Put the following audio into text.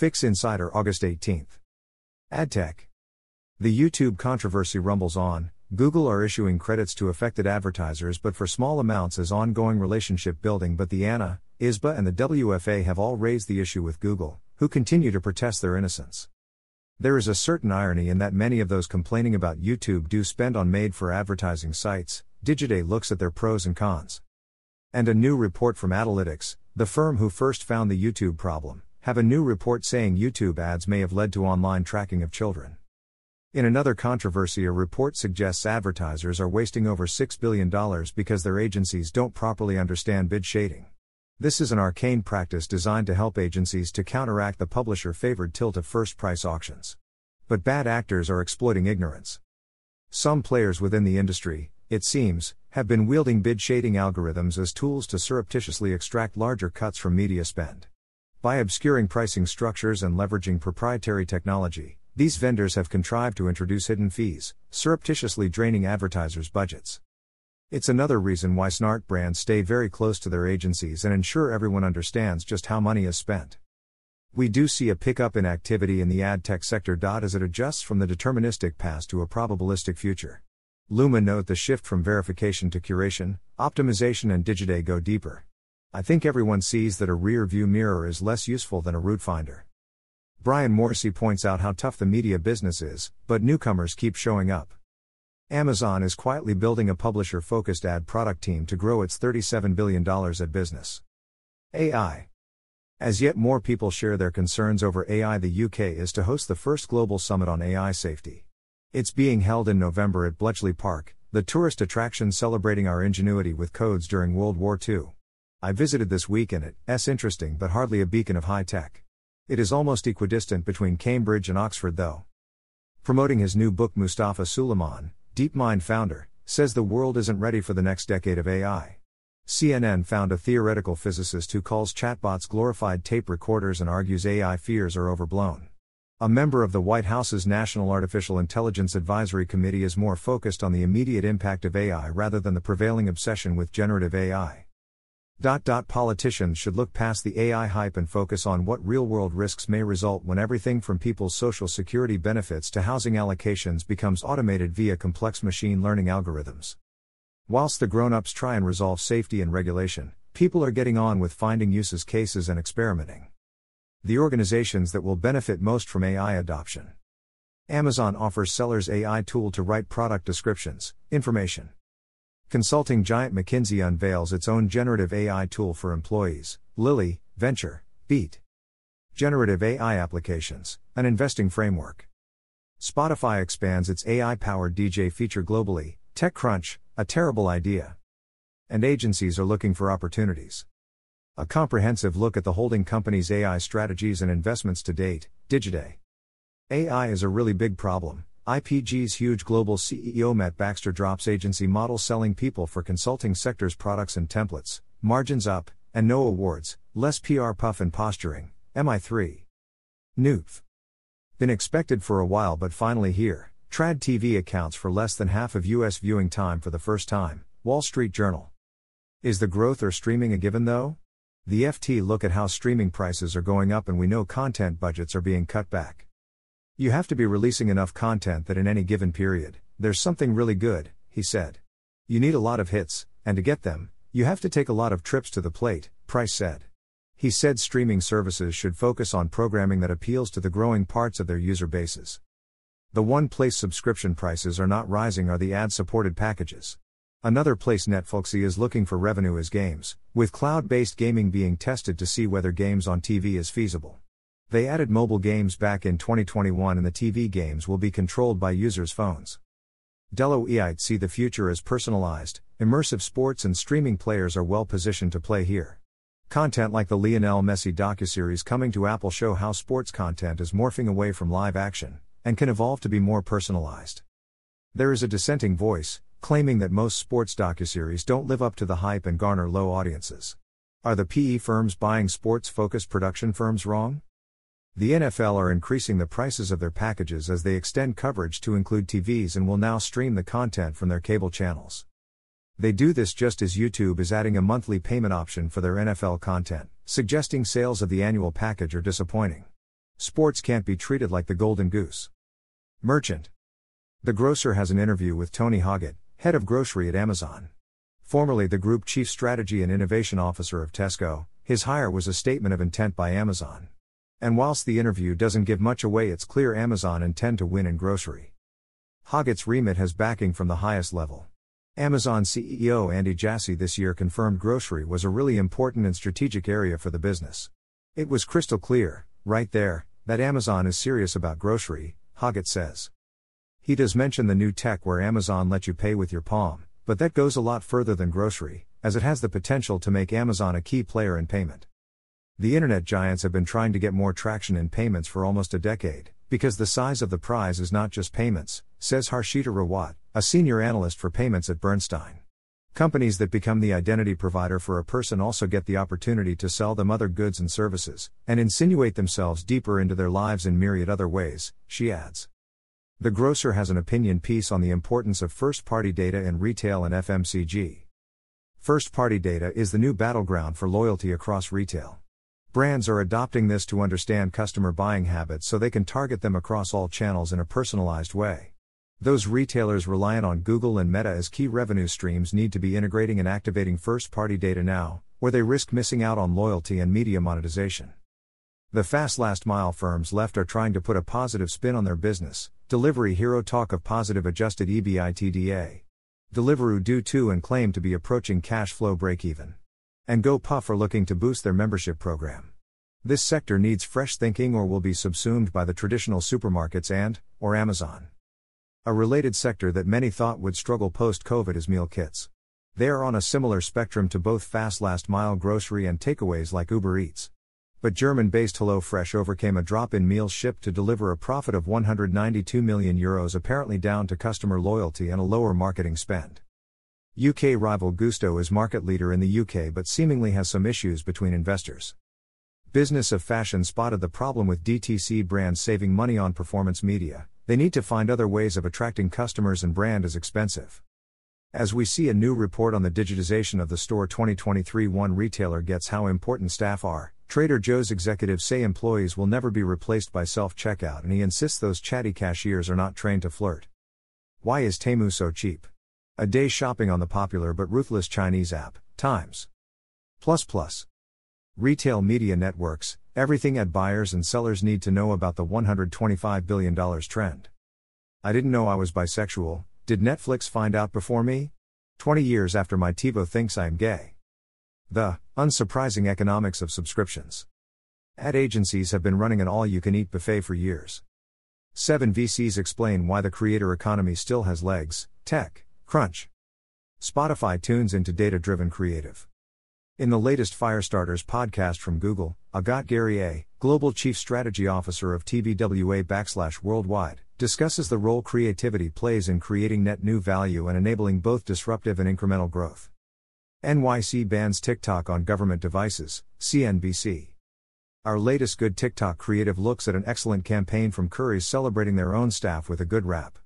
Fix Insider August 18. AdTech. The YouTube controversy rumbles on. Google are issuing credits to affected advertisers but for small amounts as ongoing relationship building but the ANA, ISBA and the WFA have all raised the issue with Google, who continue to protest their innocence. There is a certain irony in that many of those complaining about YouTube do spend on made for advertising sites. Digiday looks at their pros and cons. And a new report from Adalytics, the firm who first found the YouTube problem, have a new report saying YouTube ads may have led to online tracking of children. In another controversy, a report suggests advertisers are wasting over $6 billion because their agencies don't properly understand bid shading. This is an arcane practice designed to help agencies to counteract the publisher favored tilt of first price auctions. But bad actors are exploiting ignorance. Some players within the industry, it seems, have been wielding bid shading algorithms as tools to surreptitiously extract larger cuts from media spend. By obscuring pricing structures and leveraging proprietary technology, these vendors have contrived to introduce hidden fees, surreptitiously draining advertisers' budgets. It's another reason why snart brands stay very close to their agencies and ensure everyone understands just how money is spent. We do see a pickup in activity in the ad tech sector. As it adjusts from the deterministic past to a probabilistic future. Luma note the shift from verification to curation, optimization, and Digiday go deeper. I think everyone sees that a rear view mirror is less useful than a route finder. Brian Morrissey points out how tough the media business is, but newcomers keep showing up. Amazon is quietly building a publisher focused ad product team to grow its $37 billion at business. AI. As yet more people share their concerns over AI, the UK is to host the first global summit on AI safety. It's being held in November at Bletchley Park, the tourist attraction celebrating our ingenuity with codes during World War II. I visited this week and it's interesting but hardly a beacon of high tech. It is almost equidistant between Cambridge and Oxford though. Promoting his new book Mustafa Suleyman, DeepMind founder, says the world isn't ready for the next decade of AI. CNN found a theoretical physicist who calls chatbots glorified tape recorders and argues AI fears are overblown. A member of the White House's National Artificial Intelligence Advisory Committee is more focused on the immediate impact of AI rather than the prevailing obsession with generative AI. Dot dot politicians should look past the AI hype and focus on what real-world risks may result when everything from people's social security benefits to housing allocations becomes automated via complex machine learning algorithms. Whilst the grown-ups try and resolve safety and regulation, people are getting on with finding uses cases and experimenting. The organizations that will benefit most from AI adoption. Amazon offers sellers AI tool to write product descriptions, information Consulting giant McKinsey unveils its own generative AI tool for employees, Lilli, Venture, Beat. Generative AI applications, an investing framework. Spotify expands its AI powered DJ feature globally, TechCrunch, a terrible idea. And agencies are looking for opportunities. A comprehensive look at the holding company's AI strategies and investments to date, Digiday. AI is a really big problem, IPG's huge global CEO Matt Baxter drops agency model selling people for consulting sectors products and templates, margins up, and no awards, less PR puff and posturing. MI3. Noof. Been expected for a while but finally here. Trad TV accounts for less than half of US viewing time for the first time. Wall Street Journal. Is the growth or streaming a given though? The FT look at how streaming prices are going up and we know content budgets are being cut back. You have to be releasing enough content that in any given period, there's something really good, he said. You need a lot of hits, and to get them, you have to take a lot of trips to the plate, Price said. He said streaming services should focus on programming that appeals to the growing parts of their user bases. The one place subscription prices are not rising are the ad supported packages. Another place Netflix is looking for revenue is games, with cloud based gaming being tested to see whether games on TV is feasible. They added mobile games back in 2021 and the TV games will be controlled by users' phones. Deloitte see the future as personalized, immersive sports and streaming players are well positioned to play here. Content like the Lionel Messi docuseries coming to Apple show how sports content is morphing away from live action and can evolve to be more personalized. There is a dissenting voice claiming that most sports docuseries don't live up to the hype and garner low audiences. Are the PE firms buying sports focused production firms wrong? The NFL are increasing the prices of their packages as they extend coverage to include TVs and will now stream the content from their cable channels. They do this just as YouTube is adding a monthly payment option for their NFL content, suggesting sales of the annual package are disappointing. Sports can't be treated like the golden goose. Merchant. The grocer has an interview with Tony Hoggett, head of grocery at Amazon. Formerly the group chief strategy and innovation officer of Tesco, his hire was a statement of intent by Amazon. And whilst the interview doesn't give much away, it's clear Amazon intend to win in grocery. Hoggett's remit has backing from the highest level. Amazon CEO Andy Jassy this year confirmed grocery was a really important and strategic area for the business. It was crystal clear, right there, that Amazon is serious about grocery, Hoggett says. He does mention the new tech where Amazon lets you pay with your palm, but that goes a lot further than grocery, as it has the potential to make Amazon a key player in payment. The internet giants have been trying to get more traction in payments for almost a decade, because the size of the prize is not just payments, says Harshita Rawat, a senior analyst for payments at Bernstein. Companies that become the identity provider for a person also get the opportunity to sell them other goods and services, and insinuate themselves deeper into their lives in myriad other ways, she adds. The grocer has an opinion piece on the importance of first party data in retail and FMCG. First party data is the new battleground for loyalty across retail. Brands are adopting this to understand customer buying habits so they can target them across all channels in a personalized way. Those retailers reliant on Google and Meta as key revenue streams need to be integrating and activating first party data now, or they risk missing out on loyalty and media monetization. The fast last mile firms left are trying to put a positive spin on their business. Delivery Hero talk of positive adjusted EBITDA. Deliveroo do too and claim to be approaching cash flow break even. And GoPuff are looking to boost their membership program. This sector needs fresh thinking or will be subsumed by the traditional supermarkets and, or Amazon. A related sector that many thought would struggle post COVID is meal kits. They are on a similar spectrum to both fast last mile grocery and takeaways like Uber Eats. But German based HelloFresh overcame a drop in meals shipped to deliver a profit of 192 million euros, apparently down to customer loyalty and a lower marketing spend. UK rival Gousto is market leader in the UK but seemingly has some issues between investors. Business of Fashion spotted the problem with DTC brands saving money on performance media, they need to find other ways of attracting customers and brand is expensive. As we see a new report on the digitization of the store 2023, one retailer gets how important staff are. Trader Joe's executives say employees will never be replaced by self checkout, and he insists those chatty cashiers are not trained to flirt. Why is Temu so cheap? A day shopping on the popular but ruthless Chinese app, Times. Plus plus. Retail media networks, everything ad buyers and sellers need to know about the $125 billion trend. I didn't know I was bisexual, did Netflix find out before me? 20 years after my TiVo thinks I am gay. The unsurprising economics of subscriptions. Ad agencies have been running an all you can eat buffet for years. Seven VCs explain why the creator economy still has legs. Tech, Crunch. Spotify tunes into data driven creative. In the latest Firestarters podcast from Google, Agathe Guerrier, Global Chief Strategy Officer of TBWA backslash worldwide, discusses the role creativity plays in creating net new value and enabling both disruptive and incremental growth. NYC bans TikTok on government devices, CNBC. Our latest Good TikTok creative looks at an excellent campaign from Currys celebrating their own staff with a good rap.